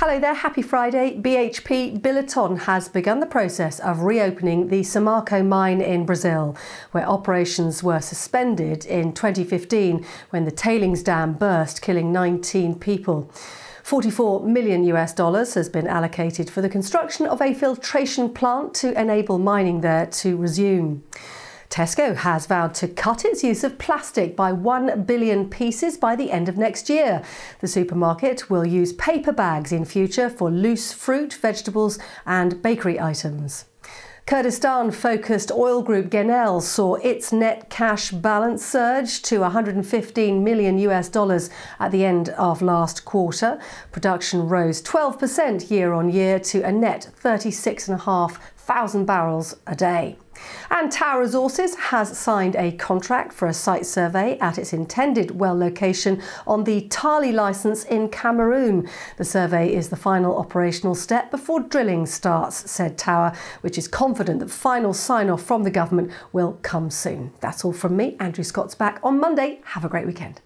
Hello there, happy Friday. BHP Billiton has begun the process of reopening the Samarco mine in Brazil, where operations were suspended in 2015 when the tailings dam burst, killing 19 people. 44 million US dollars has been allocated for the construction of a filtration plant to enable mining there to resume. Tesco has vowed to cut its use of plastic by 1 billion pieces by the end of next year. The supermarket will use paper bags in future for loose fruit, vegetables, and bakery items. Kurdistan focused oil group Genel saw its net cash balance surge to 115 million US dollars at the end of last quarter. Production rose 12% year on year to a net 36.5 thousand barrels a day. And Tower Resources has signed a contract for a site survey at its intended well location on the Thali licence in Cameroon. The survey is the final operational step before drilling starts, said Tower, which is confident that final sign off from the government will come soon. That's all from me. Andrew Scott's back on Monday. Have a great weekend.